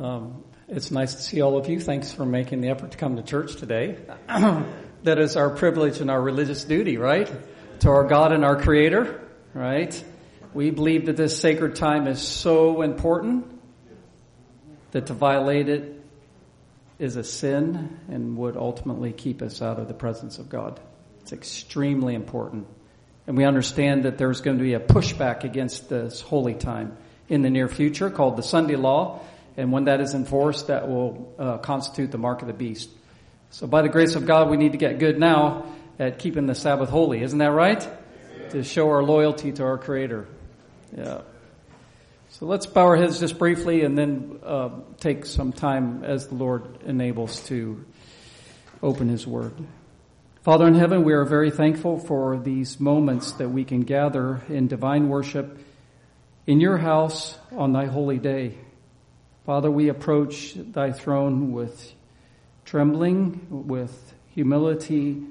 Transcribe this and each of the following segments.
Um, it's nice to see all of you. Thanks for making the effort to come to church today. that is our privilege and our religious duty, right? To our God and our Creator, right? We believe that this sacred time is so important that to violate it is a sin and would ultimately keep us out of the presence of God. It's extremely important. And we understand that there's going to be a pushback against this holy time in the near future called the Sunday Law and when that is enforced, that will uh, constitute the mark of the beast. So by the grace of God, we need to get good now at keeping the Sabbath holy. Isn't that right? To show our loyalty to our Creator. Yeah. So let's bow our heads just briefly and then uh, take some time as the Lord enables to open His Word. Father in heaven, we are very thankful for these moments that we can gather in divine worship in your house on thy holy day. Father, we approach thy throne with trembling, with humility,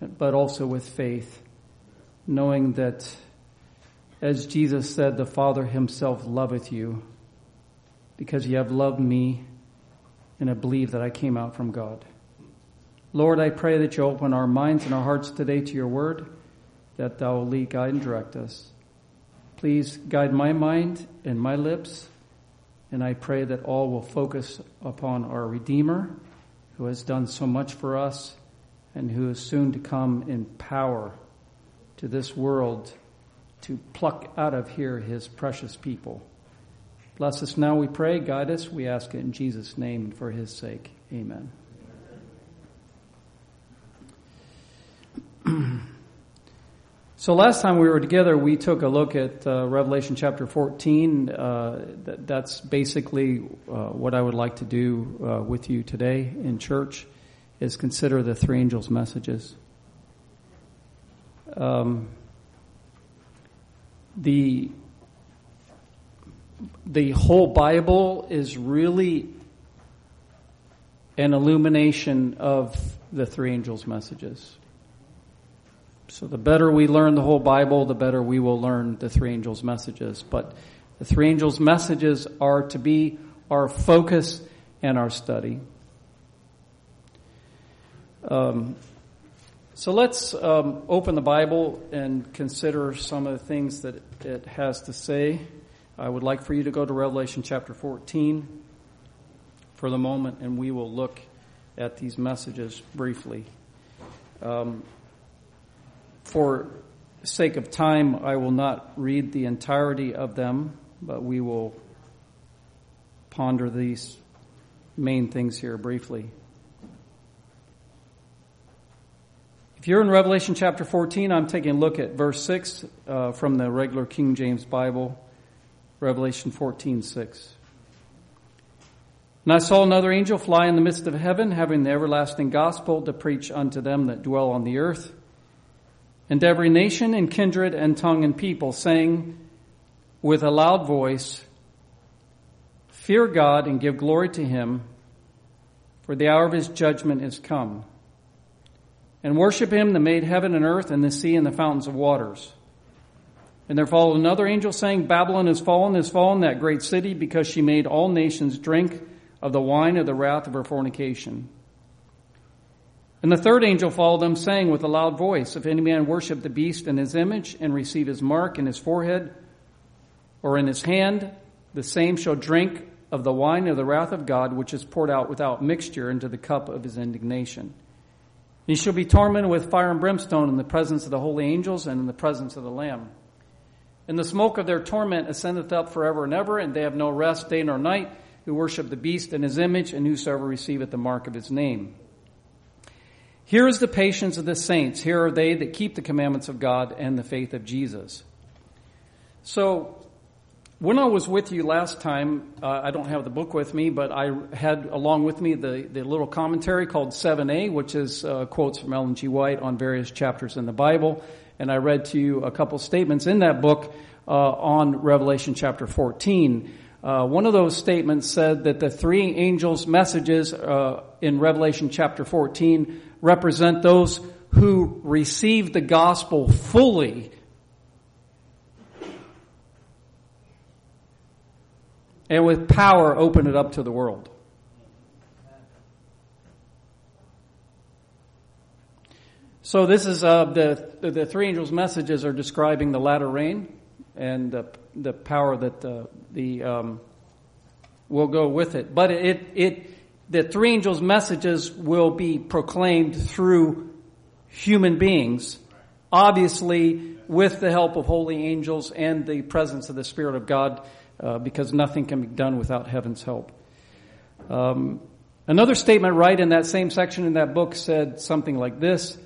but also with faith, knowing that as Jesus said, the Father himself loveth you because you have loved me and I believe that I came out from God. Lord, I pray that you open our minds and our hearts today to your word, that thou will lead, guide, and direct us. Please guide my mind and my lips and I pray that all will focus upon our Redeemer, who has done so much for us and who is soon to come in power to this world to pluck out of here his precious people. Bless us now, we pray. Guide us. We ask it in Jesus' name and for his sake. Amen. So last time we were together, we took a look at uh, Revelation chapter 14. Uh, th- that's basically uh, what I would like to do uh, with you today in church is consider the three angels' messages. Um, the the whole Bible is really an illumination of the three angels' messages. So the better we learn the whole Bible, the better we will learn the three angels' messages. But the three angels' messages are to be our focus and our study. Um, so let's um, open the Bible and consider some of the things that it has to say. I would like for you to go to Revelation chapter 14 for the moment, and we will look at these messages briefly. Um, for sake of time, I will not read the entirety of them, but we will ponder these main things here briefly. If you're in Revelation chapter 14, I'm taking a look at verse 6 uh, from the regular King James Bible, Revelation 14 6. And I saw another angel fly in the midst of heaven, having the everlasting gospel to preach unto them that dwell on the earth and every nation and kindred and tongue and people, saying with a loud voice, Fear God and give glory to him, for the hour of his judgment is come. And worship him that made heaven and earth and the sea and the fountains of waters. And there followed another angel saying, Babylon is fallen, is fallen, that great city, because she made all nations drink of the wine of the wrath of her fornication. And the third angel followed them, saying with a loud voice, If any man worship the beast in his image and receive his mark in his forehead or in his hand, the same shall drink of the wine of the wrath of God, which is poured out without mixture into the cup of his indignation. he shall be tormented with fire and brimstone in the presence of the holy angels and in the presence of the Lamb. And the smoke of their torment ascendeth up forever and ever, and they have no rest day nor night, who worship the beast in his image, and whosoever receiveth the mark of his name. Here is the patience of the saints. Here are they that keep the commandments of God and the faith of Jesus. So, when I was with you last time, uh, I don't have the book with me, but I had along with me the, the little commentary called 7a, which is uh, quotes from Ellen G. White on various chapters in the Bible. And I read to you a couple statements in that book uh, on Revelation chapter 14. Uh, one of those statements said that the three angels' messages uh, in Revelation chapter 14 represent those who receive the gospel fully. and with power open it up to the world. So this is uh, the the three angels' messages are describing the latter rain and the the power that uh, the um, will go with it. But it it the three angels' messages will be proclaimed through human beings, obviously with the help of holy angels and the presence of the Spirit of God, uh, because nothing can be done without heaven's help. Um, another statement right in that same section in that book said something like this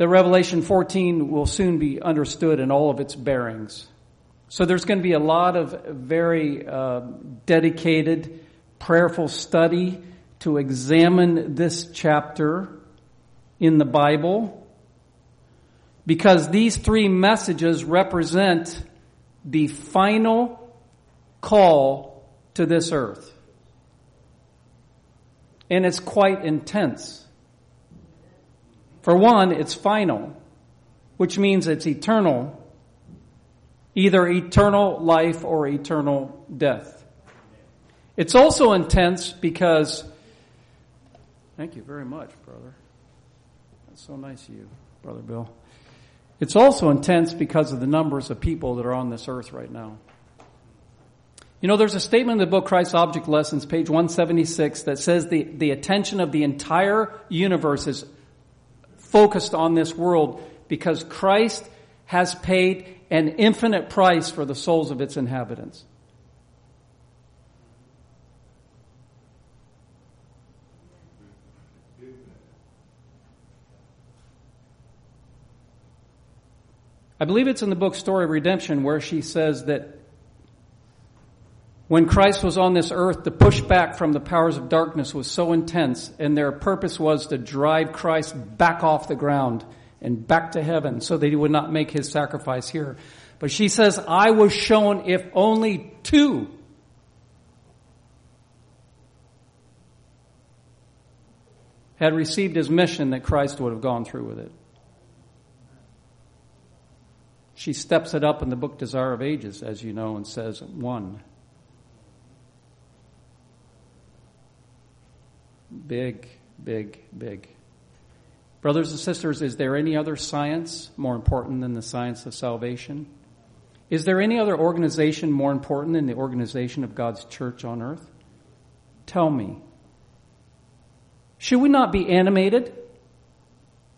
that Revelation 14 will soon be understood in all of its bearings. So there's going to be a lot of very uh, dedicated, prayerful study to examine this chapter in the Bible because these three messages represent the final call to this earth. And it's quite intense. For one, it's final, which means it's eternal. Either eternal life or eternal death. It's also intense because, thank you very much, brother. That's so nice of you, Brother Bill. It's also intense because of the numbers of people that are on this earth right now. You know, there's a statement in the book Christ's Object Lessons, page 176, that says the, the attention of the entire universe is focused on this world because Christ has paid an infinite price for the souls of its inhabitants. I believe it's in the book Story of Redemption where she says that when Christ was on this earth, the pushback from the powers of darkness was so intense, and their purpose was to drive Christ back off the ground and back to heaven so that he would not make his sacrifice here. But she says, I was shown if only two had received his mission that Christ would have gone through with it. She steps it up in the book Desire of Ages, as you know, and says one. Big, big, big. Brothers and sisters, is there any other science more important than the science of salvation? Is there any other organization more important than the organization of God's church on earth? Tell me. Should we not be animated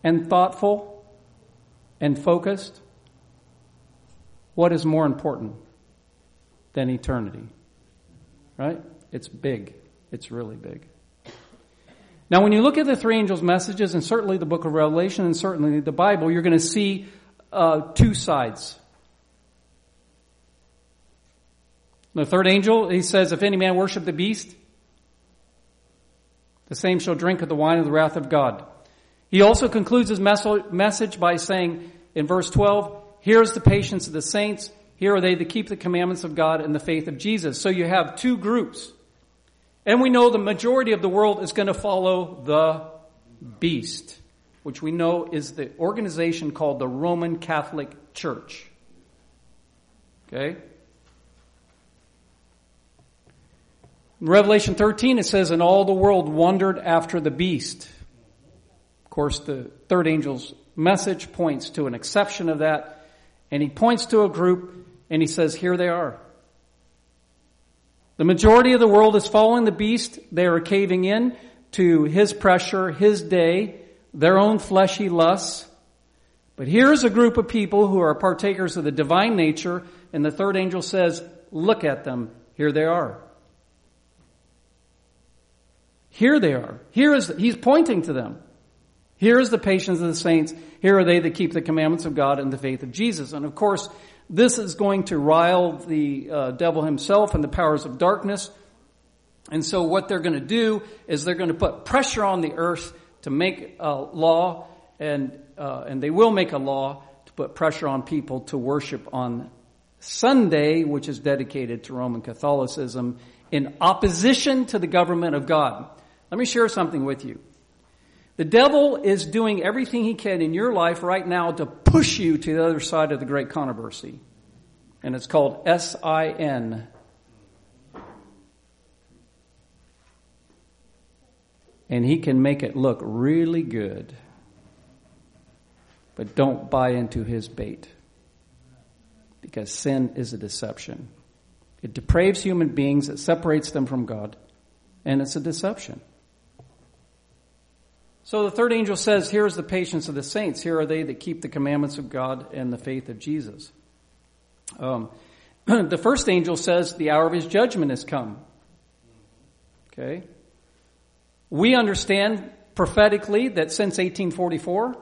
and thoughtful and focused? What is more important than eternity? Right? It's big. It's really big. Now, when you look at the three angels' messages, and certainly the book of Revelation, and certainly the Bible, you're going to see uh, two sides. The third angel, he says, If any man worship the beast, the same shall drink of the wine of the wrath of God. He also concludes his message by saying in verse 12, Here is the patience of the saints. Here are they that keep the commandments of God and the faith of Jesus. So you have two groups. And we know the majority of the world is going to follow the beast, which we know is the organization called the Roman Catholic Church. Okay? In Revelation 13, it says, And all the world wondered after the beast. Of course, the third angel's message points to an exception of that. And he points to a group and he says, Here they are. The majority of the world is following the beast. They are caving in to his pressure, his day, their own fleshy lusts. But here's a group of people who are partakers of the divine nature, and the third angel says, look at them. Here they are. Here they are. Here is, he's pointing to them. Here is the patience of the saints. Here are they that keep the commandments of God and the faith of Jesus. And of course, this is going to rile the uh, devil himself and the powers of darkness. And so what they're going to do is they're going to put pressure on the earth to make a law, and uh, and they will make a law to put pressure on people to worship on Sunday, which is dedicated to Roman Catholicism, in opposition to the government of God. Let me share something with you. The devil is doing everything he can in your life right now to push you to the other side of the great controversy. And it's called S I N. And he can make it look really good. But don't buy into his bait. Because sin is a deception. It depraves human beings, it separates them from God, and it's a deception. So the third angel says, Here is the patience of the saints. Here are they that keep the commandments of God and the faith of Jesus. Um, the first angel says, The hour of his judgment has come. Okay? We understand prophetically that since 1844,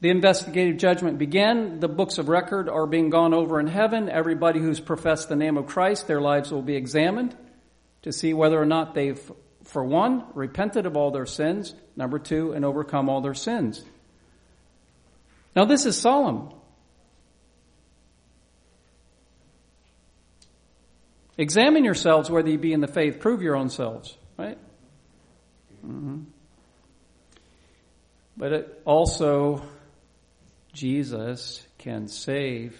the investigative judgment began. The books of record are being gone over in heaven. Everybody who's professed the name of Christ, their lives will be examined to see whether or not they've, for one, repented of all their sins, number two, and overcome all their sins. Now this is solemn. Examine yourselves whether you be in the faith. Prove your own selves, right? Mm-hmm. But it also Jesus can save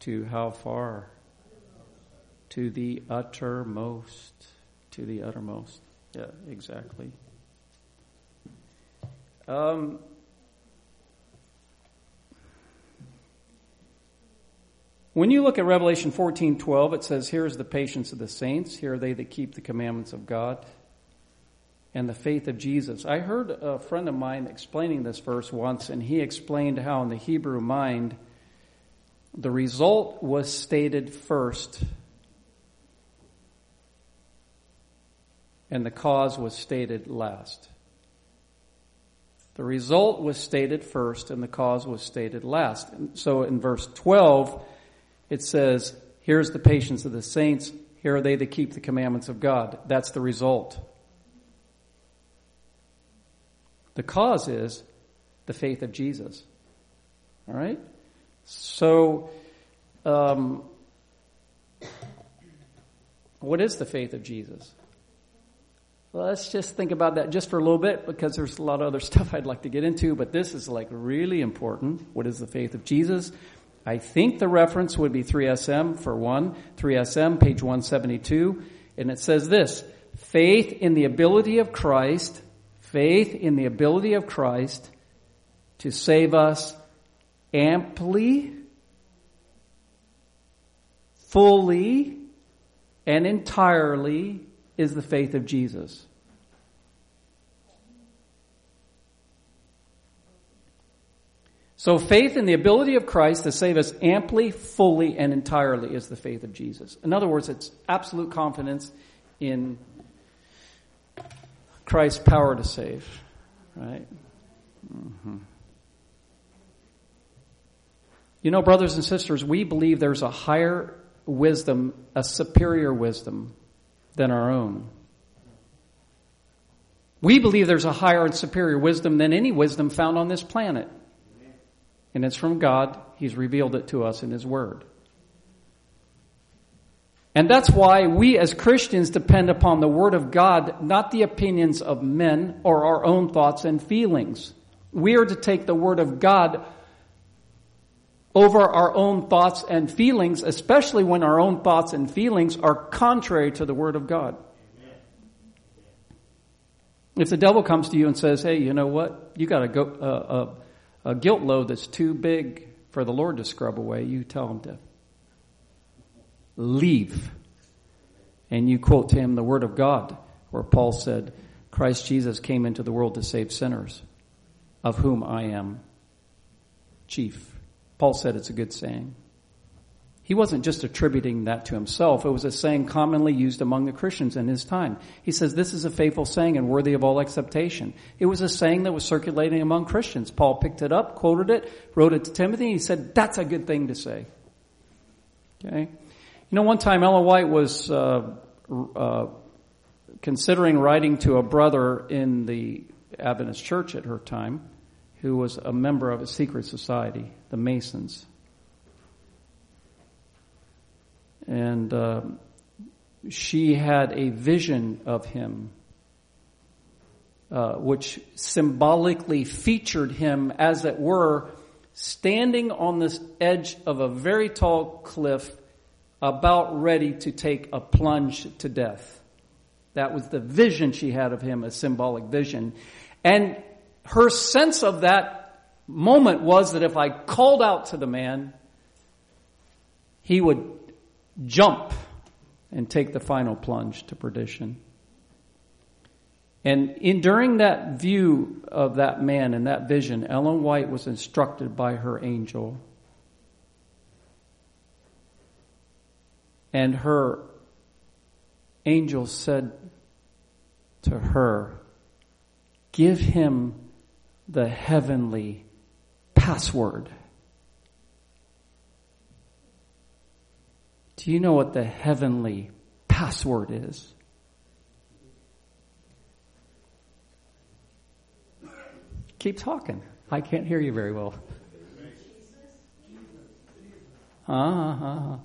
to how far? To the uttermost. To the uttermost. Yeah, exactly. Um, when you look at Revelation 14 12, it says, Here is the patience of the saints. Here are they that keep the commandments of God and the faith of Jesus. I heard a friend of mine explaining this verse once, and he explained how in the Hebrew mind, the result was stated first, and the cause was stated last. The result was stated first, and the cause was stated last. And so in verse 12, it says, Here's the patience of the saints. Here are they that keep the commandments of God. That's the result. The cause is the faith of Jesus. All right? So, um, what is the faith of Jesus? Well, let's just think about that just for a little bit because there's a lot of other stuff I'd like to get into, but this is like really important. What is the faith of Jesus? I think the reference would be 3SM for one, 3SM, page 172, and it says this faith in the ability of Christ faith in the ability of Christ to save us amply, fully, and entirely is the faith of Jesus. So faith in the ability of Christ to save us amply, fully, and entirely is the faith of Jesus. In other words, it's absolute confidence in Christ's power to save, right? Mm-hmm. You know, brothers and sisters, we believe there's a higher wisdom, a superior wisdom than our own. We believe there's a higher and superior wisdom than any wisdom found on this planet. And it's from God. He's revealed it to us in His Word. And that's why we as Christians depend upon the Word of God, not the opinions of men or our own thoughts and feelings. We are to take the Word of God over our own thoughts and feelings, especially when our own thoughts and feelings are contrary to the Word of God. If the devil comes to you and says, hey, you know what? You got a, go, uh, a, a guilt load that's too big for the Lord to scrub away, you tell him to leave. And you quote to him the word of God, where Paul said, Christ Jesus came into the world to save sinners, of whom I am chief. Paul said it's a good saying. He wasn't just attributing that to himself. It was a saying commonly used among the Christians in his time. He says, this is a faithful saying and worthy of all acceptation. It was a saying that was circulating among Christians. Paul picked it up, quoted it, wrote it to Timothy, and he said, that's a good thing to say. Okay? You know, one time Ellen White was uh, uh, considering writing to a brother in the Adventist church at her time who was a member of a secret society, the Masons. And uh, she had a vision of him, uh, which symbolically featured him, as it were, standing on this edge of a very tall cliff, about ready to take a plunge to death. That was the vision she had of him, a symbolic vision. And her sense of that moment was that if I called out to the man, he would jump and take the final plunge to perdition. And in, during that view of that man and that vision, Ellen White was instructed by her angel. And her angel said to her, Give him the heavenly password. Do you know what the heavenly password is? Keep talking. I can't hear you very well. Uh-huh.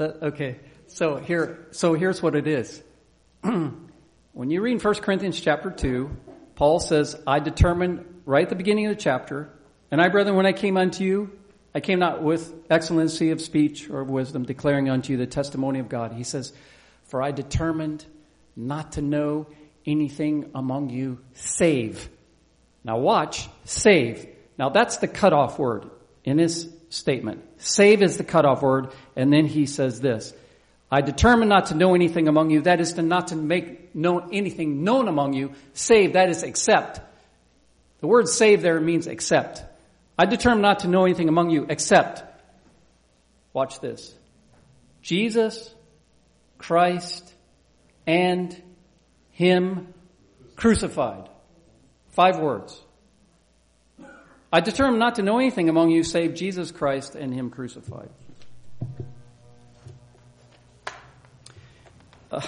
Okay. So here, so here's what it is. when you read in 1 Corinthians chapter 2, Paul says, I determined right at the beginning of the chapter, and I, brethren, when I came unto you, I came not with excellency of speech or wisdom, declaring unto you the testimony of God. He says, For I determined not to know anything among you save now watch, save. Now that's the cutoff word in his statement. Save is the cutoff word, and then he says this. I determined not to know anything among you, that is to not to make known anything known among you, save, that is accept. The word save there means accept. I determined not to know anything among you except, watch this, Jesus, Christ, and Him crucified. Five words. I determined not to know anything among you save Jesus Christ and Him crucified. Uh,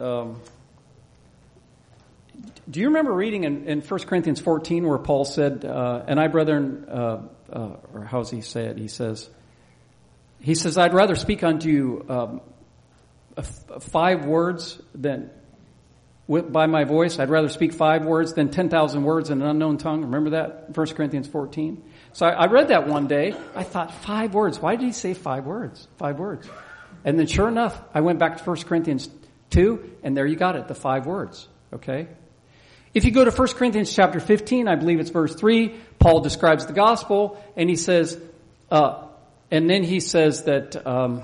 um, do you remember reading in, in 1 Corinthians 14 where Paul said, uh, and I, brethren, uh, uh, or how does he say it? He says, he says, I'd rather speak unto you um, five words than by my voice. I'd rather speak five words than 10,000 words in an unknown tongue. Remember that? 1 Corinthians 14. So I, I, read that one day. I thought, five words. Why did he say five words? Five words. And then sure enough, I went back to 1 Corinthians 2, and there you got it, the five words. Okay? If you go to 1 Corinthians chapter 15, I believe it's verse 3, Paul describes the gospel, and he says, uh, and then he says that, um,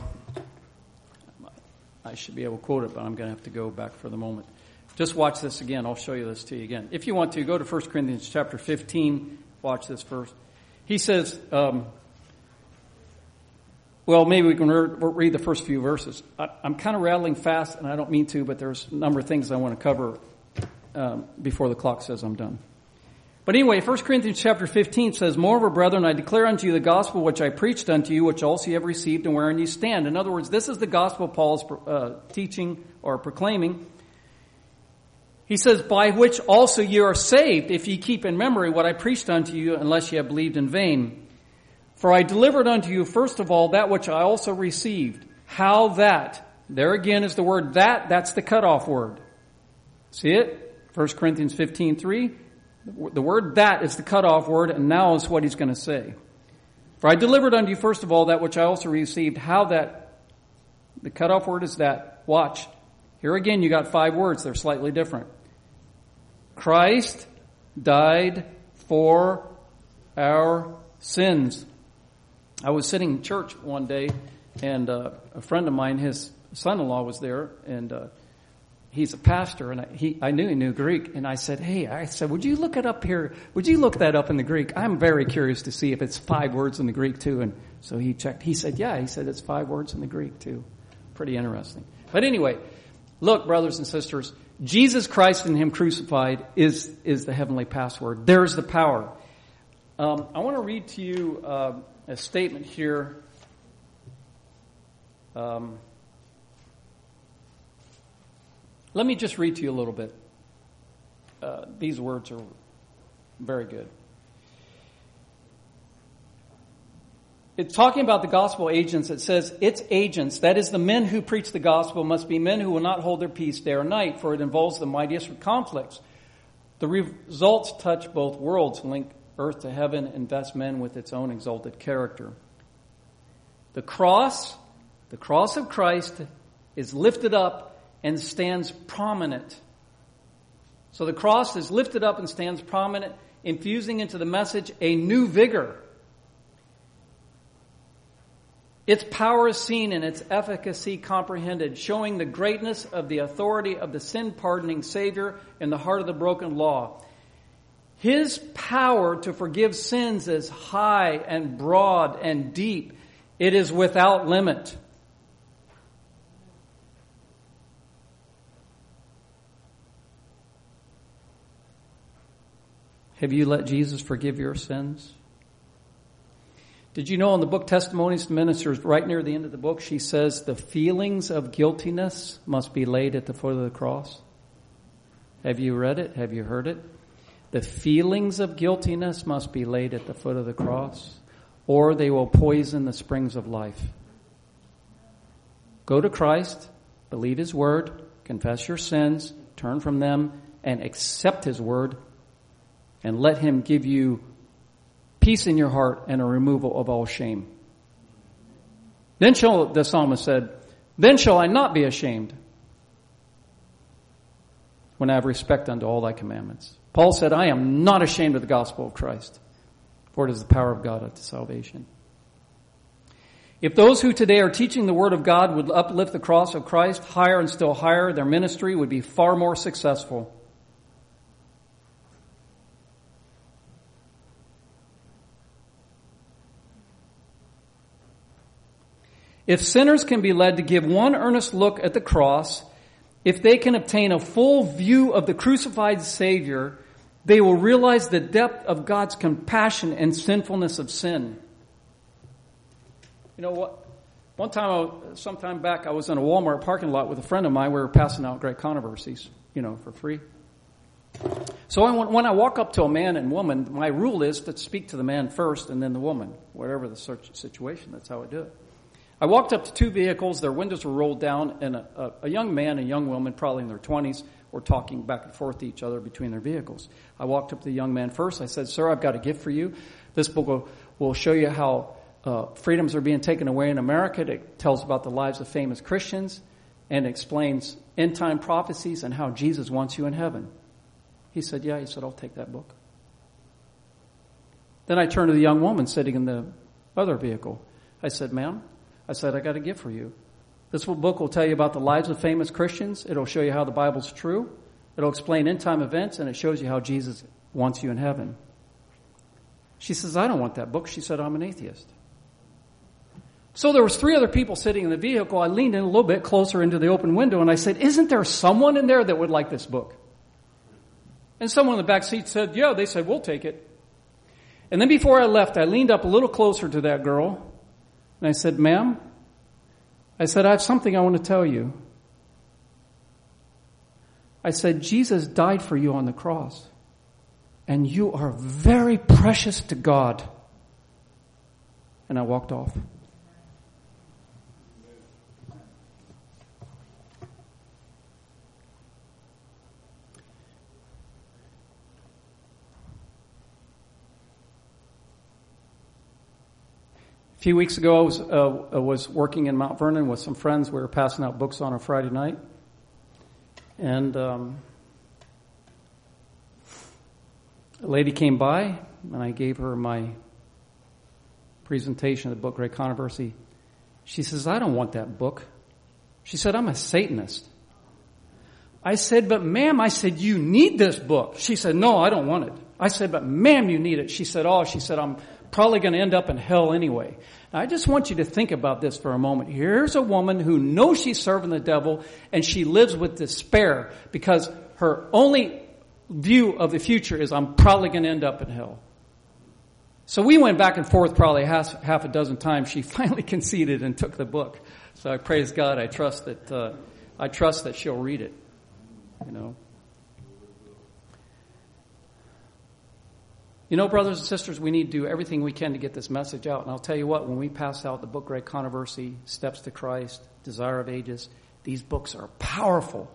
I should be able to quote it, but I'm going to have to go back for the moment. Just watch this again. I'll show you this to you again. If you want to, go to 1 Corinthians chapter 15. Watch this first. He says, um, well, maybe we can re- read the first few verses. I, am kind of rattling fast, and I don't mean to, but there's a number of things I want to cover um, before the clock says I'm done. But anyway, 1 Corinthians chapter 15 says, Moreover, brethren, I declare unto you the gospel which I preached unto you, which also you have received and wherein you stand. In other words, this is the gospel Paul is uh, teaching or proclaiming. He says, by which also you are saved, if ye keep in memory what I preached unto you, unless ye have believed in vain. For I delivered unto you first of all that which I also received. How that? There again is the word that, that's the cutoff word. See it? 1 Corinthians 15, 3. The word that is the cutoff word, and now is what he's going to say. For I delivered unto you first of all that which I also received. How that? The cutoff word is that. Watch. Here again, you got five words. They're slightly different. Christ died for our sins. I was sitting in church one day, and uh, a friend of mine, his son-in-law, was there, and uh, he's a pastor, and I, he, I knew he knew Greek, and I said, "Hey," I said, "Would you look it up here? Would you look that up in the Greek? I'm very curious to see if it's five words in the Greek too." And so he checked. He said, "Yeah," he said, "It's five words in the Greek too." Pretty interesting. But anyway, look, brothers and sisters, Jesus Christ and Him crucified is, is the heavenly password. There's the power. Um, I want to read to you uh, a statement here. Um, let me just read to you a little bit. Uh, these words are very good. it's talking about the gospel agents. It says its agents, that is the men who preach the gospel, must be men who will not hold their peace day or night, for it involves the mightiest conflicts. The results touch both worlds, link earth to heaven, invests men with its own exalted character. The cross, the cross of Christ, is lifted up and stands prominent. So the cross is lifted up and stands prominent, infusing into the message a new vigor. Its power is seen and its efficacy comprehended, showing the greatness of the authority of the sin pardoning Savior in the heart of the broken law. His power to forgive sins is high and broad and deep. It is without limit. Have you let Jesus forgive your sins? Did you know in the book Testimonies to Ministers, right near the end of the book, she says the feelings of guiltiness must be laid at the foot of the cross? Have you read it? Have you heard it? The feelings of guiltiness must be laid at the foot of the cross, or they will poison the springs of life. Go to Christ, believe His word, confess your sins, turn from them, and accept His word, and let Him give you peace in your heart and a removal of all shame. Then shall, the psalmist said, then shall I not be ashamed when I have respect unto all thy commandments. Paul said, I am not ashamed of the gospel of Christ, for it is the power of God unto salvation. If those who today are teaching the Word of God would uplift the cross of Christ higher and still higher, their ministry would be far more successful. If sinners can be led to give one earnest look at the cross, if they can obtain a full view of the crucified Savior, they will realize the depth of God's compassion and sinfulness of sin. You know what? One time, some time back, I was in a Walmart parking lot with a friend of mine. We were passing out great controversies, you know, for free. So when I walk up to a man and woman, my rule is to speak to the man first and then the woman, whatever the situation. That's how I do it. I walked up to two vehicles. Their windows were rolled down, and a, a, a young man and a young woman, probably in their 20s, were talking back and forth to each other between their vehicles. I walked up to the young man first. I said, Sir, I've got a gift for you. This book will, will show you how uh, freedoms are being taken away in America. It tells about the lives of famous Christians and explains end time prophecies and how Jesus wants you in heaven. He said, Yeah. He said, I'll take that book. Then I turned to the young woman sitting in the other vehicle. I said, Ma'am, I said, I got a gift for you. This book will tell you about the lives of famous Christians. It'll show you how the Bible's true. It'll explain end time events and it shows you how Jesus wants you in heaven. She says, I don't want that book. She said, I'm an atheist. So there was three other people sitting in the vehicle. I leaned in a little bit closer into the open window and I said, isn't there someone in there that would like this book? And someone in the back seat said, yeah, they said, we'll take it. And then before I left, I leaned up a little closer to that girl and I said, Ma'am, I said, I have something I want to tell you. I said, Jesus died for you on the cross, and you are very precious to God. And I walked off. Few weeks ago, I was, uh, was working in Mount Vernon with some friends. We were passing out books on a Friday night. And um, a lady came by, and I gave her my presentation of the book, Great Controversy. She says, I don't want that book. She said, I'm a Satanist. I said, but ma'am, I said, you need this book. She said, no, I don't want it. I said, but ma'am, you need it. She said, oh, she said, I'm probably going to end up in hell anyway. Now, I just want you to think about this for a moment. Here's a woman who knows she's serving the devil and she lives with despair because her only view of the future is I'm probably going to end up in hell. So we went back and forth probably half, half a dozen times. She finally conceded and took the book. So I praise God. I trust that uh, I trust that she'll read it. You know. You know, brothers and sisters, we need to do everything we can to get this message out. And I'll tell you what, when we pass out the book Great Controversy, Steps to Christ, Desire of Ages, these books are powerful.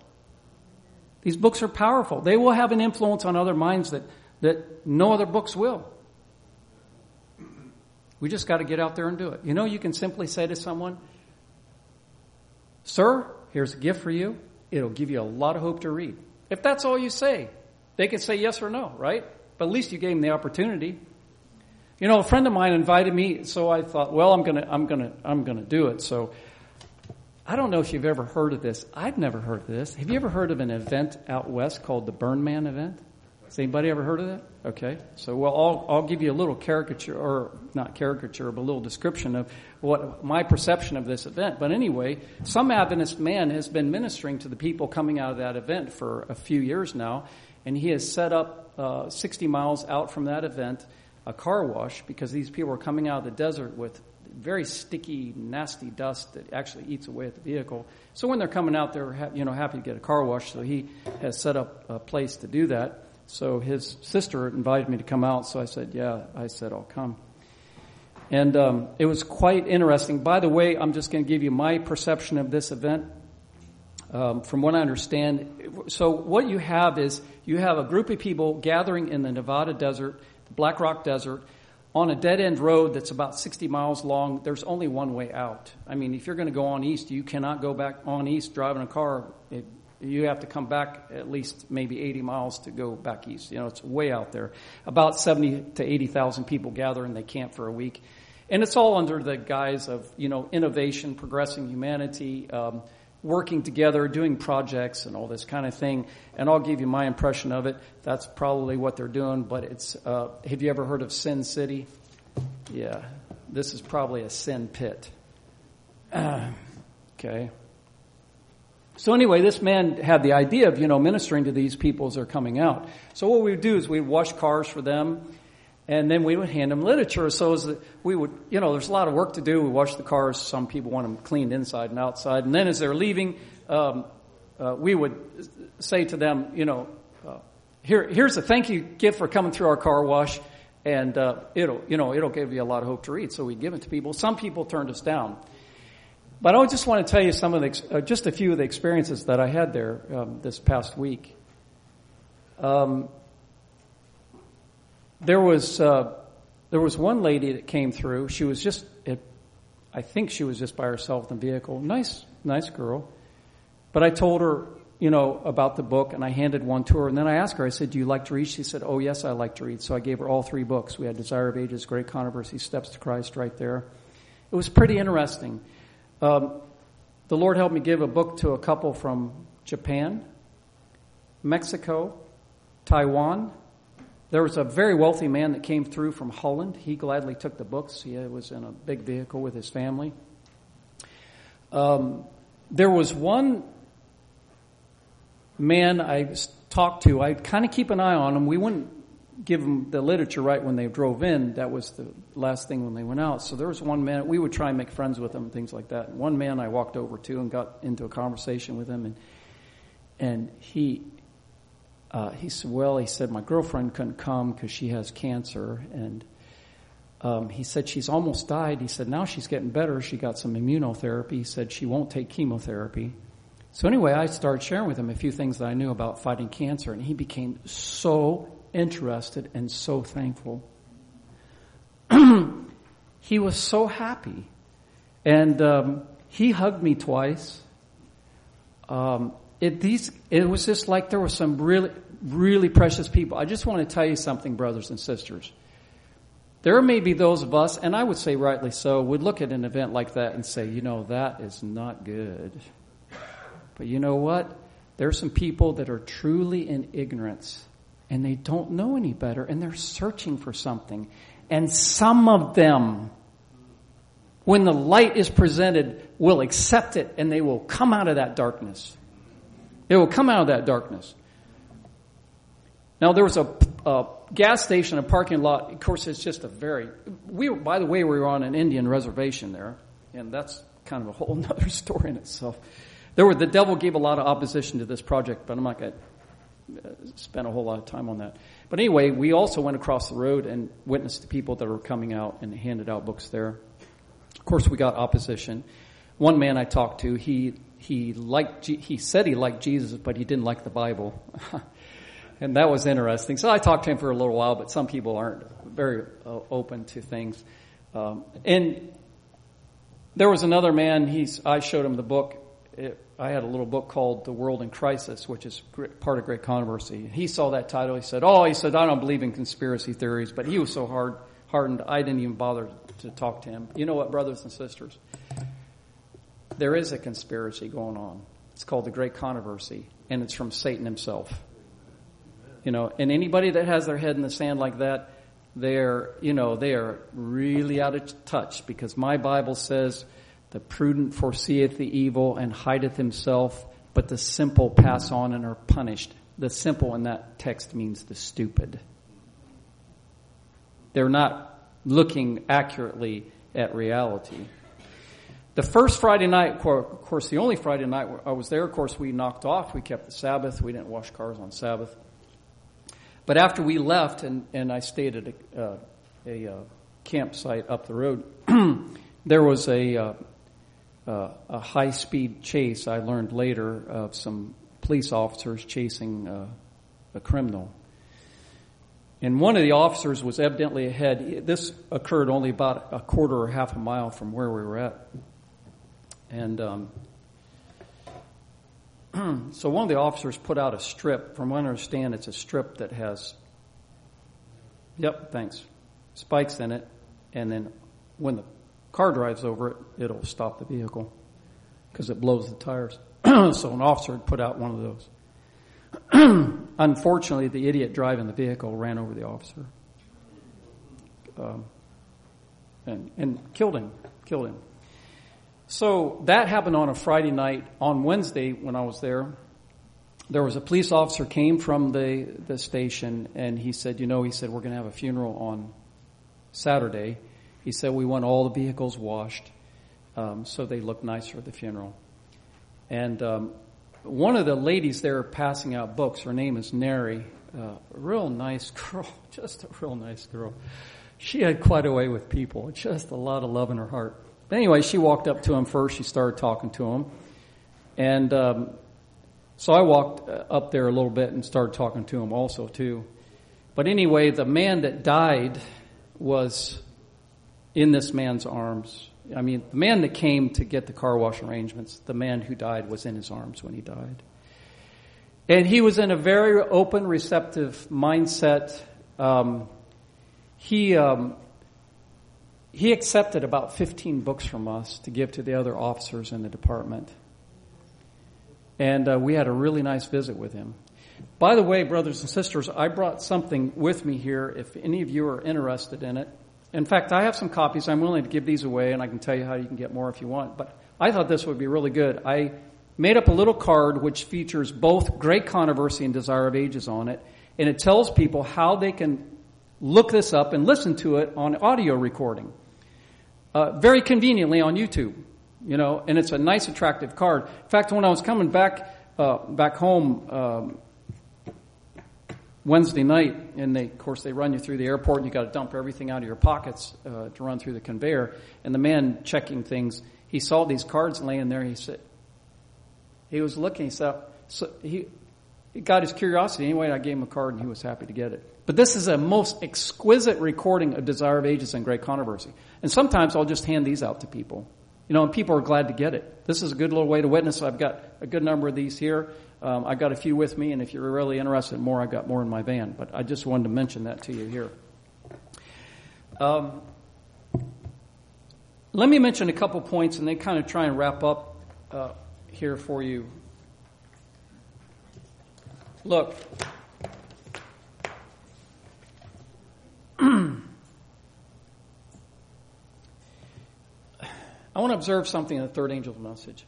These books are powerful. They will have an influence on other minds that, that no other books will. We just got to get out there and do it. You know, you can simply say to someone, Sir, here's a gift for you. It'll give you a lot of hope to read. If that's all you say, they can say yes or no, right? But at least you gave him the opportunity. You know, a friend of mine invited me, so I thought, well, I'm gonna, I'm gonna, I'm gonna do it. So, I don't know if you've ever heard of this. I've never heard of this. Have you ever heard of an event out west called the Burn Man event? Has anybody ever heard of that? Okay. So, well, I'll, I'll give you a little caricature, or not caricature, but a little description of what my perception of this event. But anyway, some Adventist man has been ministering to the people coming out of that event for a few years now, and he has set up uh, 60 miles out from that event a car wash because these people are coming out of the desert with very sticky, nasty dust that actually eats away at the vehicle. So when they're coming out, they're you know happy to get a car wash. So he has set up a place to do that. So his sister invited me to come out, so I said, yeah, I said, I'll come. And um, it was quite interesting. By the way, I'm just going to give you my perception of this event. Um, from what I understand, so what you have is you have a group of people gathering in the Nevada desert, Black Rock Desert, on a dead end road that's about 60 miles long. There's only one way out. I mean, if you're going to go on east, you cannot go back on east driving a car. It, you have to come back at least maybe 80 miles to go back east. You know, it's way out there. About 70 to 80,000 people gather and they camp for a week. And it's all under the guise of, you know, innovation, progressing humanity, um, working together, doing projects and all this kind of thing. And I'll give you my impression of it. That's probably what they're doing, but it's, uh, have you ever heard of Sin City? Yeah. This is probably a sin pit. okay. So anyway, this man had the idea of, you know, ministering to these people as they're coming out. So what we would do is we'd wash cars for them, and then we would hand them literature. So as we would, you know, there's a lot of work to do. We wash the cars. Some people want them cleaned inside and outside. And then as they're leaving, um, uh, we would say to them, you know, uh, here, here's a thank you gift for coming through our car wash, and uh, it'll, you know, it'll give you a lot of hope to read. So we give it to people. Some people turned us down. But I just want to tell you some of the, uh, just a few of the experiences that I had there um, this past week. Um, there was uh, there was one lady that came through. She was just, it, I think she was just by herself in the vehicle. Nice, nice girl. But I told her, you know, about the book, and I handed one to her. And then I asked her, I said, "Do you like to read?" She said, "Oh yes, I like to read." So I gave her all three books. We had Desire of Ages, Great Controversy, Steps to Christ, right there. It was pretty interesting. Um, the Lord helped me give a book to a couple from Japan, Mexico, Taiwan. There was a very wealthy man that came through from Holland. He gladly took the books. He was in a big vehicle with his family. Um, there was one man I talked to. I kind of keep an eye on him. We wouldn't give them the literature right when they drove in. That was the last thing when they went out. So there was one man, we would try and make friends with him things like that. one man I walked over to and got into a conversation with him and, and he, uh, he said, well, he said, my girlfriend couldn't come because she has cancer and, um, he said she's almost died. He said now she's getting better. She got some immunotherapy. He said she won't take chemotherapy. So anyway, I started sharing with him a few things that I knew about fighting cancer, and he became so interested and so thankful. he was so happy. And um, he hugged me twice. Um, it, these, it was just like there were some really, really precious people. I just want to tell you something, brothers and sisters. There may be those of us, and I would say rightly so, would look at an event like that and say, you know, that is not good. But you know what? There are some people that are truly in ignorance and they don't know any better and they're searching for something. And some of them, when the light is presented, will accept it and they will come out of that darkness. They will come out of that darkness. Now there was a, a gas station, a parking lot. Of course, it's just a very. We, were, by the way, we were on an Indian reservation there, and that's kind of a whole other story in itself. There were the devil gave a lot of opposition to this project, but I'm not going to uh, spend a whole lot of time on that. But anyway, we also went across the road and witnessed the people that were coming out and handed out books there. Of course, we got opposition. One man I talked to, he he liked he said he liked Jesus, but he didn't like the Bible, and that was interesting. So I talked to him for a little while, but some people aren't very uh, open to things. Um, and there was another man. He's I showed him the book. It, I had a little book called The World in Crisis, which is part of Great Controversy. He saw that title. He said, "Oh, he said I don't believe in conspiracy theories," but he was so hard hardened. I didn't even bother to talk to him. You know what, brothers and sisters? There is a conspiracy going on. It's called the Great Controversy, and it's from Satan himself. You know, and anybody that has their head in the sand like that, they're, you know, they are really out of touch because my Bible says the prudent foreseeth the evil and hideth himself, but the simple pass on and are punished. The simple in that text means the stupid. They're not looking accurately at reality. The first Friday night, of course, the only Friday night I was there, of course, we knocked off. We kept the Sabbath. We didn't wash cars on Sabbath. But after we left, and, and I stayed at a, uh, a uh, campsite up the road, there was a, uh, uh, a high speed chase, I learned later, of some police officers chasing uh, a criminal. And one of the officers was evidently ahead. This occurred only about a quarter or half a mile from where we were at. And um, so one of the officers put out a strip. From what I understand, it's a strip that has, yep, thanks, spikes in it. And then when the car drives over it, it'll stop the vehicle because it blows the tires. so an officer had put out one of those. Unfortunately, the idiot driving the vehicle ran over the officer um, and, and killed him. Killed him. So that happened on a Friday night. On Wednesday, when I was there, there was a police officer came from the, the station and he said, you know, he said, we're going to have a funeral on Saturday. He said, we want all the vehicles washed um, so they look nicer at the funeral. And um, one of the ladies there passing out books, her name is Neri, uh, a real nice girl, just a real nice girl. She had quite a way with people, just a lot of love in her heart. But anyway, she walked up to him first. She started talking to him. And um, so I walked uh, up there a little bit and started talking to him also, too. But anyway, the man that died was in this man's arms I mean, the man that came to get the car wash arrangements, the man who died was in his arms when he died. And he was in a very open, receptive mindset. Um, he, um, he accepted about 15 books from us to give to the other officers in the department. And uh, we had a really nice visit with him. By the way, brothers and sisters, I brought something with me here if any of you are interested in it. In fact, I have some copies. I'm willing to give these away, and I can tell you how you can get more if you want. But I thought this would be really good. I made up a little card which features both Great Controversy and Desire of Ages on it, and it tells people how they can look this up and listen to it on audio recording. Uh, very conveniently on YouTube, you know, and it's a nice, attractive card. In fact, when I was coming back uh, back home um, Wednesday night, and they, of course, they run you through the airport, and you got to dump everything out of your pockets uh, to run through the conveyor. And the man checking things, he saw these cards laying there. He said, he was looking. He said, so he, he got his curiosity anyway. I gave him a card, and he was happy to get it. But this is a most exquisite recording of Desire of Ages and Great Controversy. And sometimes I'll just hand these out to people. You know, and people are glad to get it. This is a good little way to witness. I've got a good number of these here. Um, I got a few with me, and if you're really interested in more, I've got more in my van. But I just wanted to mention that to you here. Um, let me mention a couple points, and then kind of try and wrap up uh, here for you. Look. I want to observe something in the third angel's message.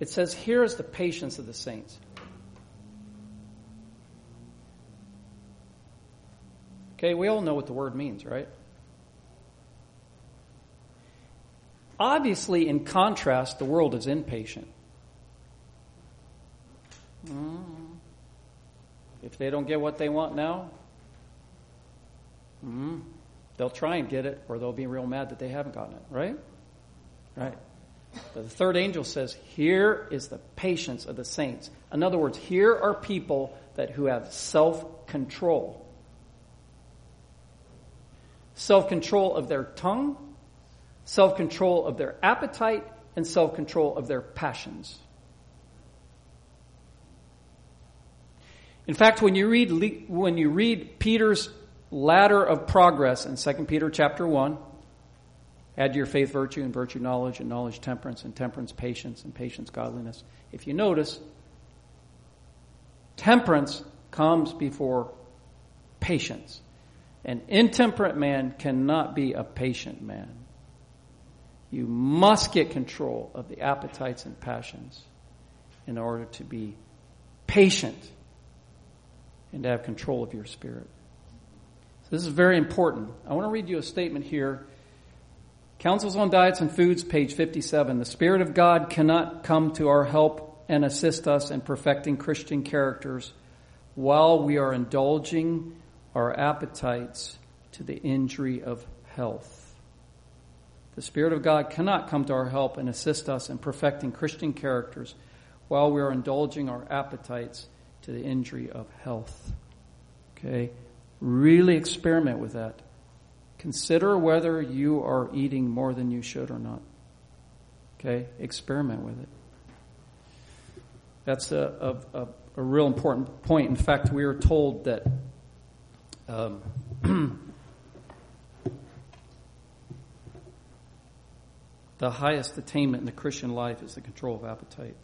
It says, Here is the patience of the saints. Okay, we all know what the word means, right? Obviously, in contrast, the world is impatient. Mm. If they don't get what they want now, mm, they'll try and get it, or they'll be real mad that they haven't gotten it, right? Right. But the third angel says, Here is the patience of the saints. In other words, here are people that who have self control. self control of their tongue, self control of their appetite, and self control of their passions. In fact, when you read, when you read Peter's ladder of progress in 2 Peter chapter 1, add to your faith virtue, and virtue knowledge, and knowledge temperance, and temperance patience, and patience godliness. If you notice, temperance comes before patience. An intemperate man cannot be a patient man. You must get control of the appetites and passions in order to be patient and to have control of your spirit. So this is very important. I want to read you a statement here. Counsels on Diets and Foods, page 57. The Spirit of God cannot come to our help and assist us in perfecting Christian characters while we are indulging our appetites to the injury of health. The Spirit of God cannot come to our help and assist us in perfecting Christian characters while we are indulging our appetites to the injury of health. Okay? Really experiment with that. Consider whether you are eating more than you should or not. Okay? Experiment with it. That's a, a, a, a real important point. In fact, we are told that um, the highest attainment in the Christian life is the control of appetite.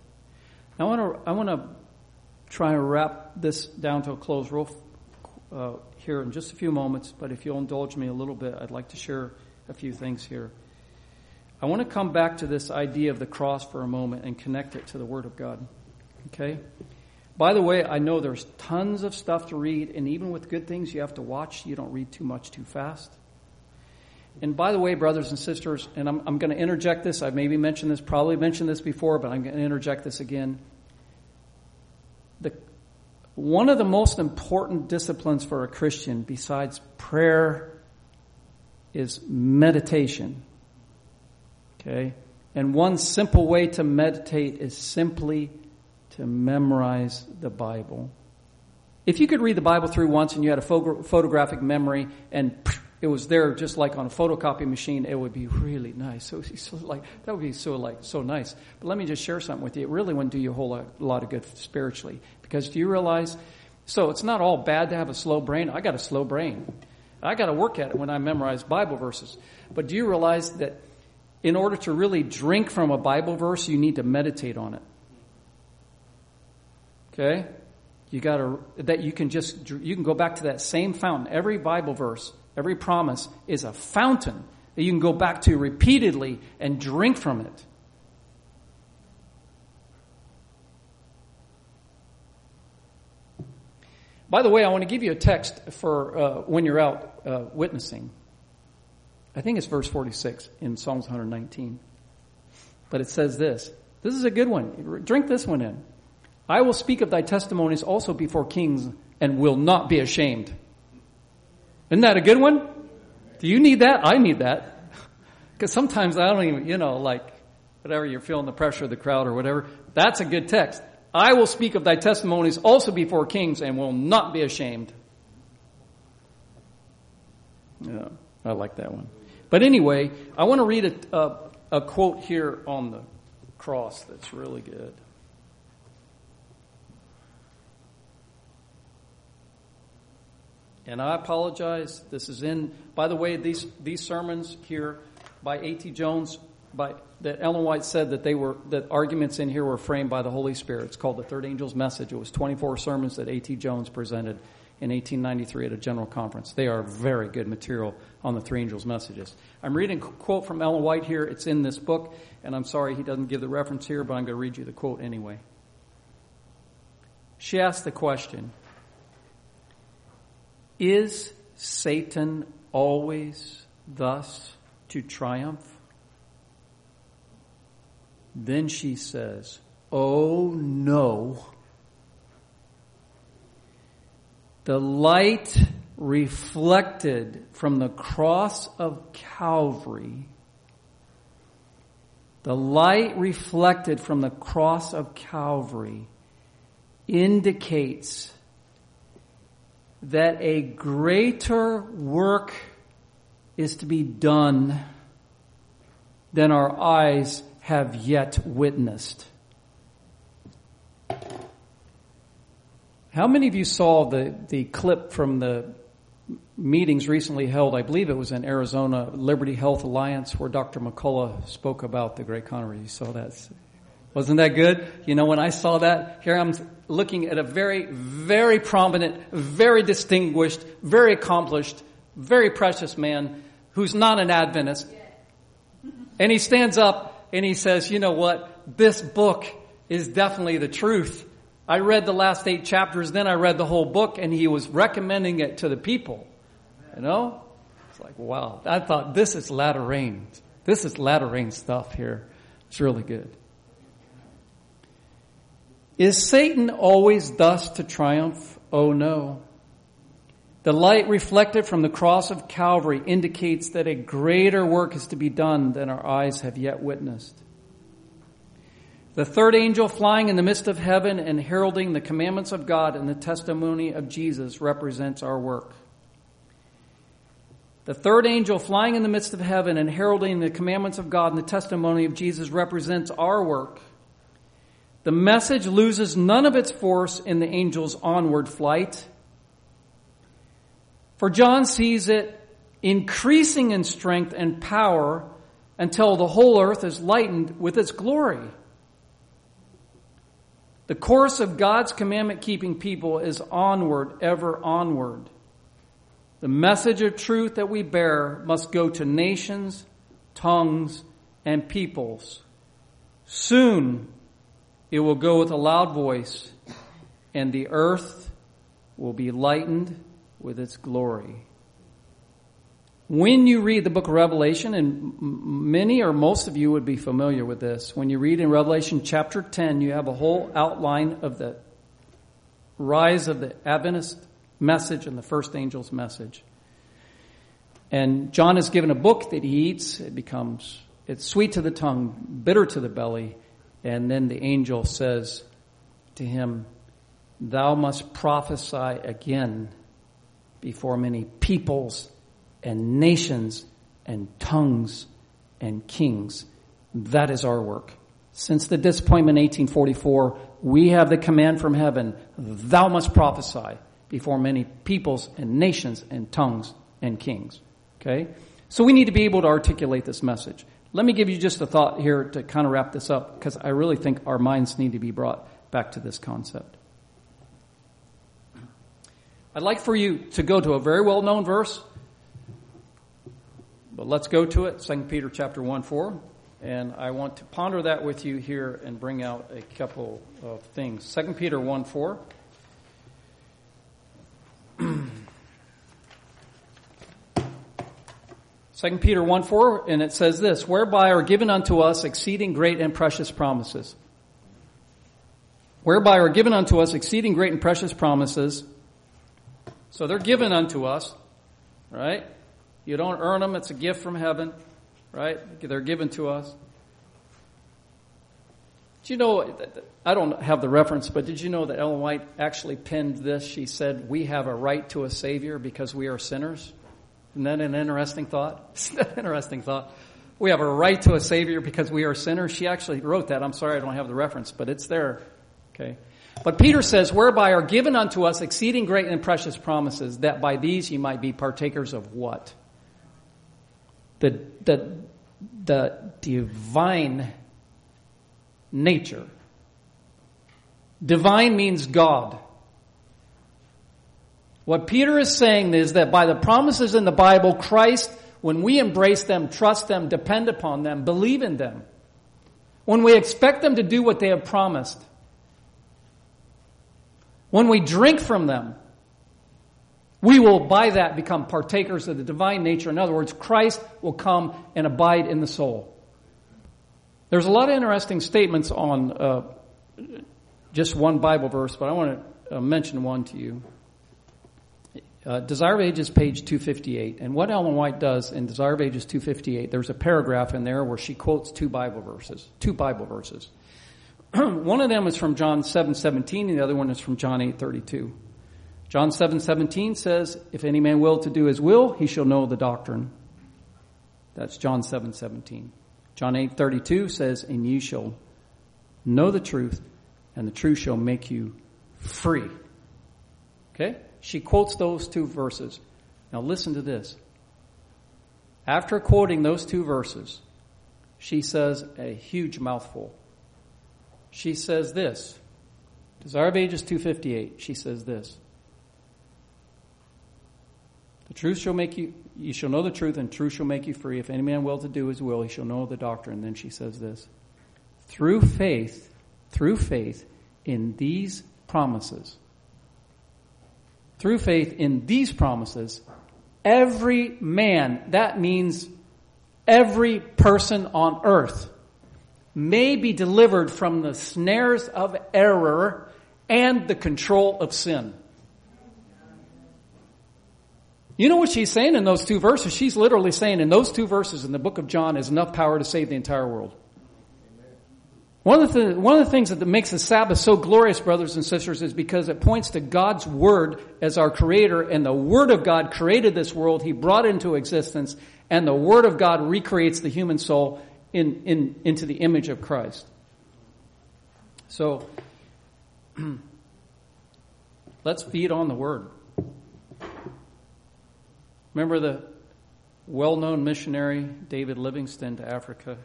Now, I want to, I want to try to wrap this down to a close real uh, here in just a few moments, but if you'll indulge me a little bit, I'd like to share a few things here. I want to come back to this idea of the cross for a moment and connect it to the Word of God. Okay? By the way, I know there's tons of stuff to read, and even with good things you have to watch, you don't read too much too fast. And by the way, brothers and sisters, and I'm, I'm going to interject this, I've maybe mentioned this, probably mentioned this before, but I'm going to interject this again. One of the most important disciplines for a Christian, besides prayer, is meditation. Okay? And one simple way to meditate is simply to memorize the Bible. If you could read the Bible through once and you had a photographic memory and it was there just like on a photocopy machine, it would be really nice. So, so like that would be so like so nice. But let me just share something with you. It really wouldn't do you a whole lot, lot of good spiritually because do you realize? So it's not all bad to have a slow brain. I got a slow brain. I got to work at it when I memorize Bible verses. But do you realize that in order to really drink from a Bible verse, you need to meditate on it? Okay? You got to, that you can just, you can go back to that same fountain. Every Bible verse, every promise is a fountain that you can go back to repeatedly and drink from it. By the way, I want to give you a text for uh, when you're out uh, witnessing. I think it's verse 46 in Psalms 119. But it says this. This is a good one. Drink this one in. I will speak of thy testimonies also before kings and will not be ashamed. Isn't that a good one? Do you need that? I need that. Because sometimes I don't even, you know, like, whatever, you're feeling the pressure of the crowd or whatever. That's a good text. I will speak of thy testimonies also before kings and will not be ashamed. Yeah, I like that one. But anyway, I want to read a, a, a quote here on the cross that's really good. And I apologize. This is in, by the way, these, these sermons here by A.T. Jones, by, that Ellen White said that they were, that arguments in here were framed by the Holy Spirit. It's called the Third Angel's Message. It was 24 sermons that A.T. Jones presented in 1893 at a general conference. They are very good material on the three angels' messages. I'm reading a quote from Ellen White here. It's in this book, and I'm sorry he doesn't give the reference here, but I'm going to read you the quote anyway. She asked the question, is Satan always thus to triumph? Then she says, Oh no. The light reflected from the cross of Calvary, the light reflected from the cross of Calvary indicates that a greater work is to be done than our eyes have yet witnessed. How many of you saw the, the clip from the meetings recently held? I believe it was in Arizona, Liberty Health Alliance, where Dr. McCullough spoke about the Great Controversy. You saw that? Wasn't that good? You know, when I saw that, here I'm looking at a very, very prominent, very distinguished, very accomplished, very precious man who's not an Adventist. And he stands up and he says, you know what? This book is definitely the truth. I read the last eight chapters, then I read the whole book, and he was recommending it to the people. You know? It's like, wow. I thought, this is latter rain. This is latter rain stuff here. It's really good. Is Satan always thus to triumph? Oh no. The light reflected from the cross of Calvary indicates that a greater work is to be done than our eyes have yet witnessed. The third angel flying in the midst of heaven and heralding the commandments of God and the testimony of Jesus represents our work. The third angel flying in the midst of heaven and heralding the commandments of God and the testimony of Jesus represents our work. The message loses none of its force in the angel's onward flight. For John sees it increasing in strength and power until the whole earth is lightened with its glory. The course of God's commandment keeping people is onward, ever onward. The message of truth that we bear must go to nations, tongues, and peoples. Soon it will go with a loud voice, and the earth will be lightened with its glory. When you read the book of Revelation, and many or most of you would be familiar with this, when you read in Revelation chapter 10, you have a whole outline of the rise of the Adventist message and the first angel's message. And John is given a book that he eats. It becomes, it's sweet to the tongue, bitter to the belly. And then the angel says to him, Thou must prophesy again before many peoples and nations and tongues and kings. That is our work. Since the disappointment in 1844, we have the command from heaven, thou must prophesy before many peoples and nations and tongues and kings. Okay? So we need to be able to articulate this message. Let me give you just a thought here to kind of wrap this up because I really think our minds need to be brought back to this concept. I'd like for you to go to a very well known verse but let's go to it, 2 Peter chapter 1 4. And I want to ponder that with you here and bring out a couple of things. 2 Peter 1 4. Second Peter 1 4, and it says this, whereby are given unto us exceeding great and precious promises. Whereby are given unto us exceeding great and precious promises. So they're given unto us, right? You don't earn them. It's a gift from heaven, right? They're given to us. Do you know, I don't have the reference, but did you know that Ellen White actually penned this? She said, we have a right to a savior because we are sinners. Isn't that an interesting thought? Isn't that an interesting thought? We have a right to a savior because we are sinners. She actually wrote that. I'm sorry I don't have the reference, but it's there. Okay. But Peter says, whereby are given unto us exceeding great and precious promises, that by these ye might be partakers of what? the, the, the divine nature. Divine means God. What Peter is saying is that by the promises in the Bible, Christ, when we embrace them, trust them, depend upon them, believe in them, when we expect them to do what they have promised, when we drink from them, we will, by that, become partakers of the divine nature. In other words, Christ will come and abide in the soul. There's a lot of interesting statements on uh, just one Bible verse, but I want to uh, mention one to you. Uh, Desire of Ages, page 258. And what Ellen White does in Desire of Ages 258, there's a paragraph in there where she quotes two Bible verses. Two Bible verses. one of them is from John 7 17, and the other one is from John 8 32. John 7 17 says, If any man will to do his will, he shall know the doctrine. That's John 7 17. John 8 32 says, And you shall know the truth, and the truth shall make you free. Okay? She quotes those two verses. Now listen to this. After quoting those two verses, she says a huge mouthful. She says this. Desire of Ages 258. She says this. The truth shall make you, you shall know the truth and truth shall make you free. If any man will to do his will, he shall know the doctrine. Then she says this. Through faith, through faith in these promises, through faith in these promises, every man, that means every person on earth, may be delivered from the snares of error and the control of sin. You know what she's saying in those two verses? She's literally saying in those two verses in the book of John is enough power to save the entire world. One of, the, one of the things that makes the Sabbath so glorious, brothers and sisters, is because it points to God's Word as our Creator, and the Word of God created this world. He brought it into existence, and the Word of God recreates the human soul in, in, into the image of Christ. So, let's feed on the Word. Remember the well known missionary David Livingstone to Africa?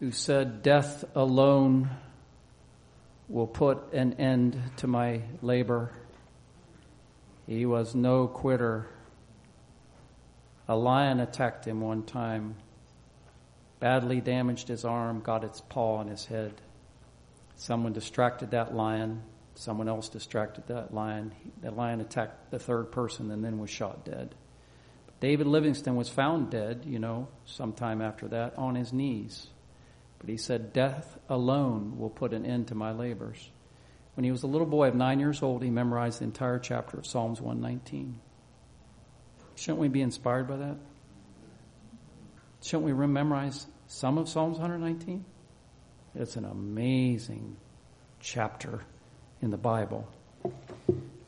Who said, Death alone will put an end to my labor. He was no quitter. A lion attacked him one time, badly damaged his arm, got its paw on his head. Someone distracted that lion. Someone else distracted that lion. The lion attacked the third person and then was shot dead. David Livingstone was found dead, you know, sometime after that, on his knees. But he said, Death alone will put an end to my labors. When he was a little boy of nine years old, he memorized the entire chapter of Psalms 119. Shouldn't we be inspired by that? Shouldn't we memorize some of Psalms 119? It's an amazing chapter in the Bible.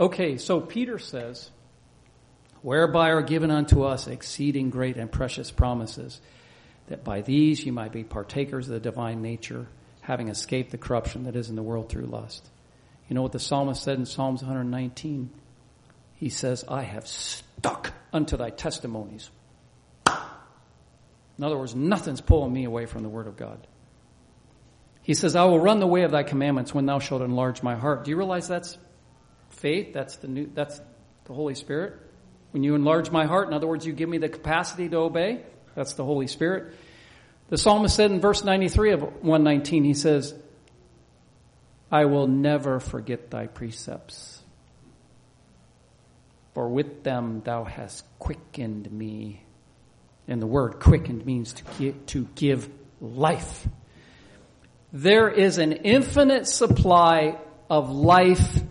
Okay, so Peter says, whereby are given unto us exceeding great and precious promises that by these you might be partakers of the divine nature, having escaped the corruption that is in the world through lust. You know what the psalmist said in Psalms 119? He says, I have stuck unto thy testimonies. In other words, nothing's pulling me away from the word of God. He says, I will run the way of thy commandments when thou shalt enlarge my heart. Do you realize that's faith? That's the new, that's the Holy Spirit. When you enlarge my heart, in other words, you give me the capacity to obey. That's the Holy Spirit. The psalmist said in verse 93 of 119, he says, I will never forget thy precepts, for with them thou hast quickened me. And the word quickened means to give, to give life. There is an infinite supply of life,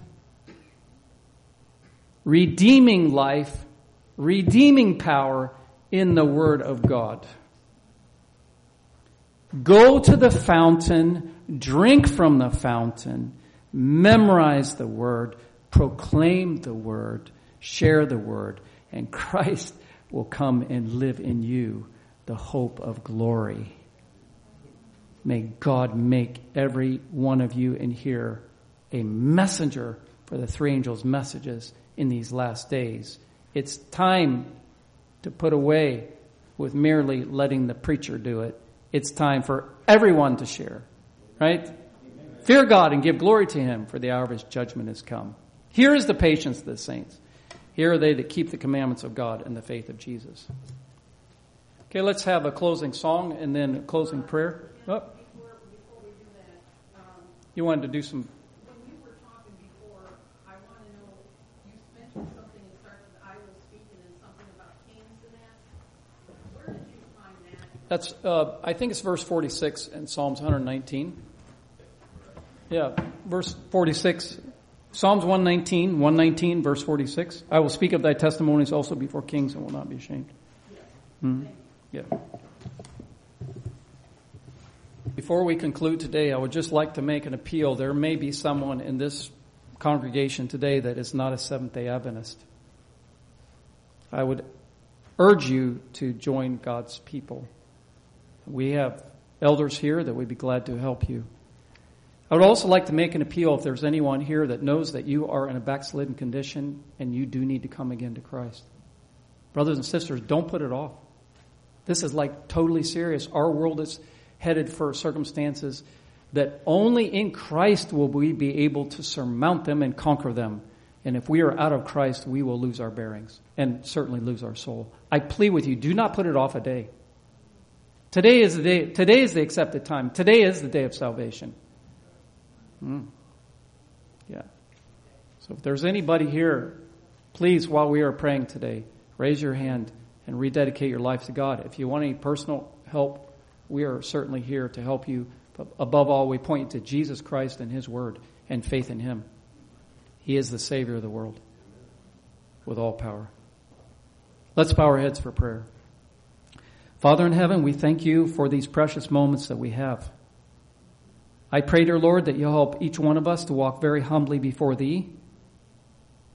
redeeming life, redeeming power in the Word of God. Go to the fountain, drink from the fountain, memorize the Word, proclaim the Word, share the Word, and Christ will come and live in you the hope of glory. May God make every one of you in here a messenger for the three angels' messages in these last days. It's time to put away with merely letting the preacher do it. It's time for everyone to share, right? Amen. Fear God and give glory to Him, for the hour of His judgment has come. Here is the patience of the saints. Here are they that keep the commandments of God and the faith of Jesus. Okay, let's have a closing song and then a closing prayer. Oh. You wanted to do some That's, uh, I think it's verse 46 in Psalms 119. Yeah, verse 46. Psalms 119, 119, verse 46. I will speak of thy testimonies also before kings and will not be ashamed. hmm Yeah. Before we conclude today, I would just like to make an appeal. There may be someone in this congregation today that is not a Seventh day Adventist. I would urge you to join God's people. We have elders here that would be glad to help you. I would also like to make an appeal if there's anyone here that knows that you are in a backslidden condition and you do need to come again to Christ. Brothers and sisters, don't put it off. This is like totally serious. Our world is headed for circumstances that only in Christ will we be able to surmount them and conquer them. And if we are out of Christ, we will lose our bearings and certainly lose our soul. I plead with you, do not put it off a day. Today is the day, today is the accepted time. Today is the day of salvation. Hmm. Yeah. So if there's anybody here, please, while we are praying today, raise your hand and rededicate your life to God. If you want any personal help, we are certainly here to help you. But above all, we point to Jesus Christ and His Word and faith in Him. He is the Savior of the world with all power. Let's bow our heads for prayer. Father in heaven, we thank you for these precious moments that we have. I pray, dear Lord, that you'll help each one of us to walk very humbly before thee,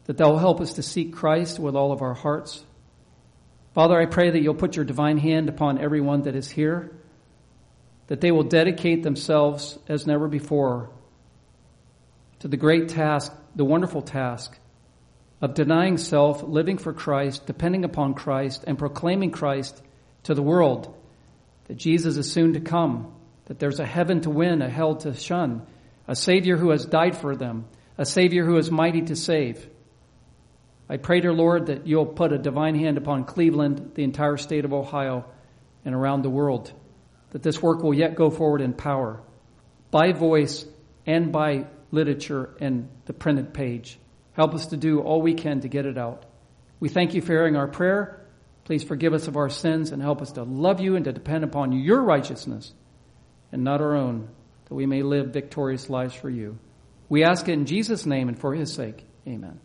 that thou help us to seek Christ with all of our hearts. Father, I pray that you'll put your divine hand upon everyone that is here, that they will dedicate themselves as never before to the great task, the wonderful task of denying self, living for Christ, depending upon Christ, and proclaiming Christ to the world, that Jesus is soon to come that there's a heaven to win, a hell to shun, a Savior who has died for them, a Savior who is mighty to save. I pray, dear Lord, that you'll put a divine hand upon Cleveland, the entire state of Ohio, and around the world, that this work will yet go forward in power, by voice and by literature and the printed page. Help us to do all we can to get it out. We thank you for hearing our prayer. Please forgive us of our sins and help us to love you and to depend upon your righteousness and not our own, that we may live victorious lives for you. We ask it in Jesus' name and for his sake. Amen.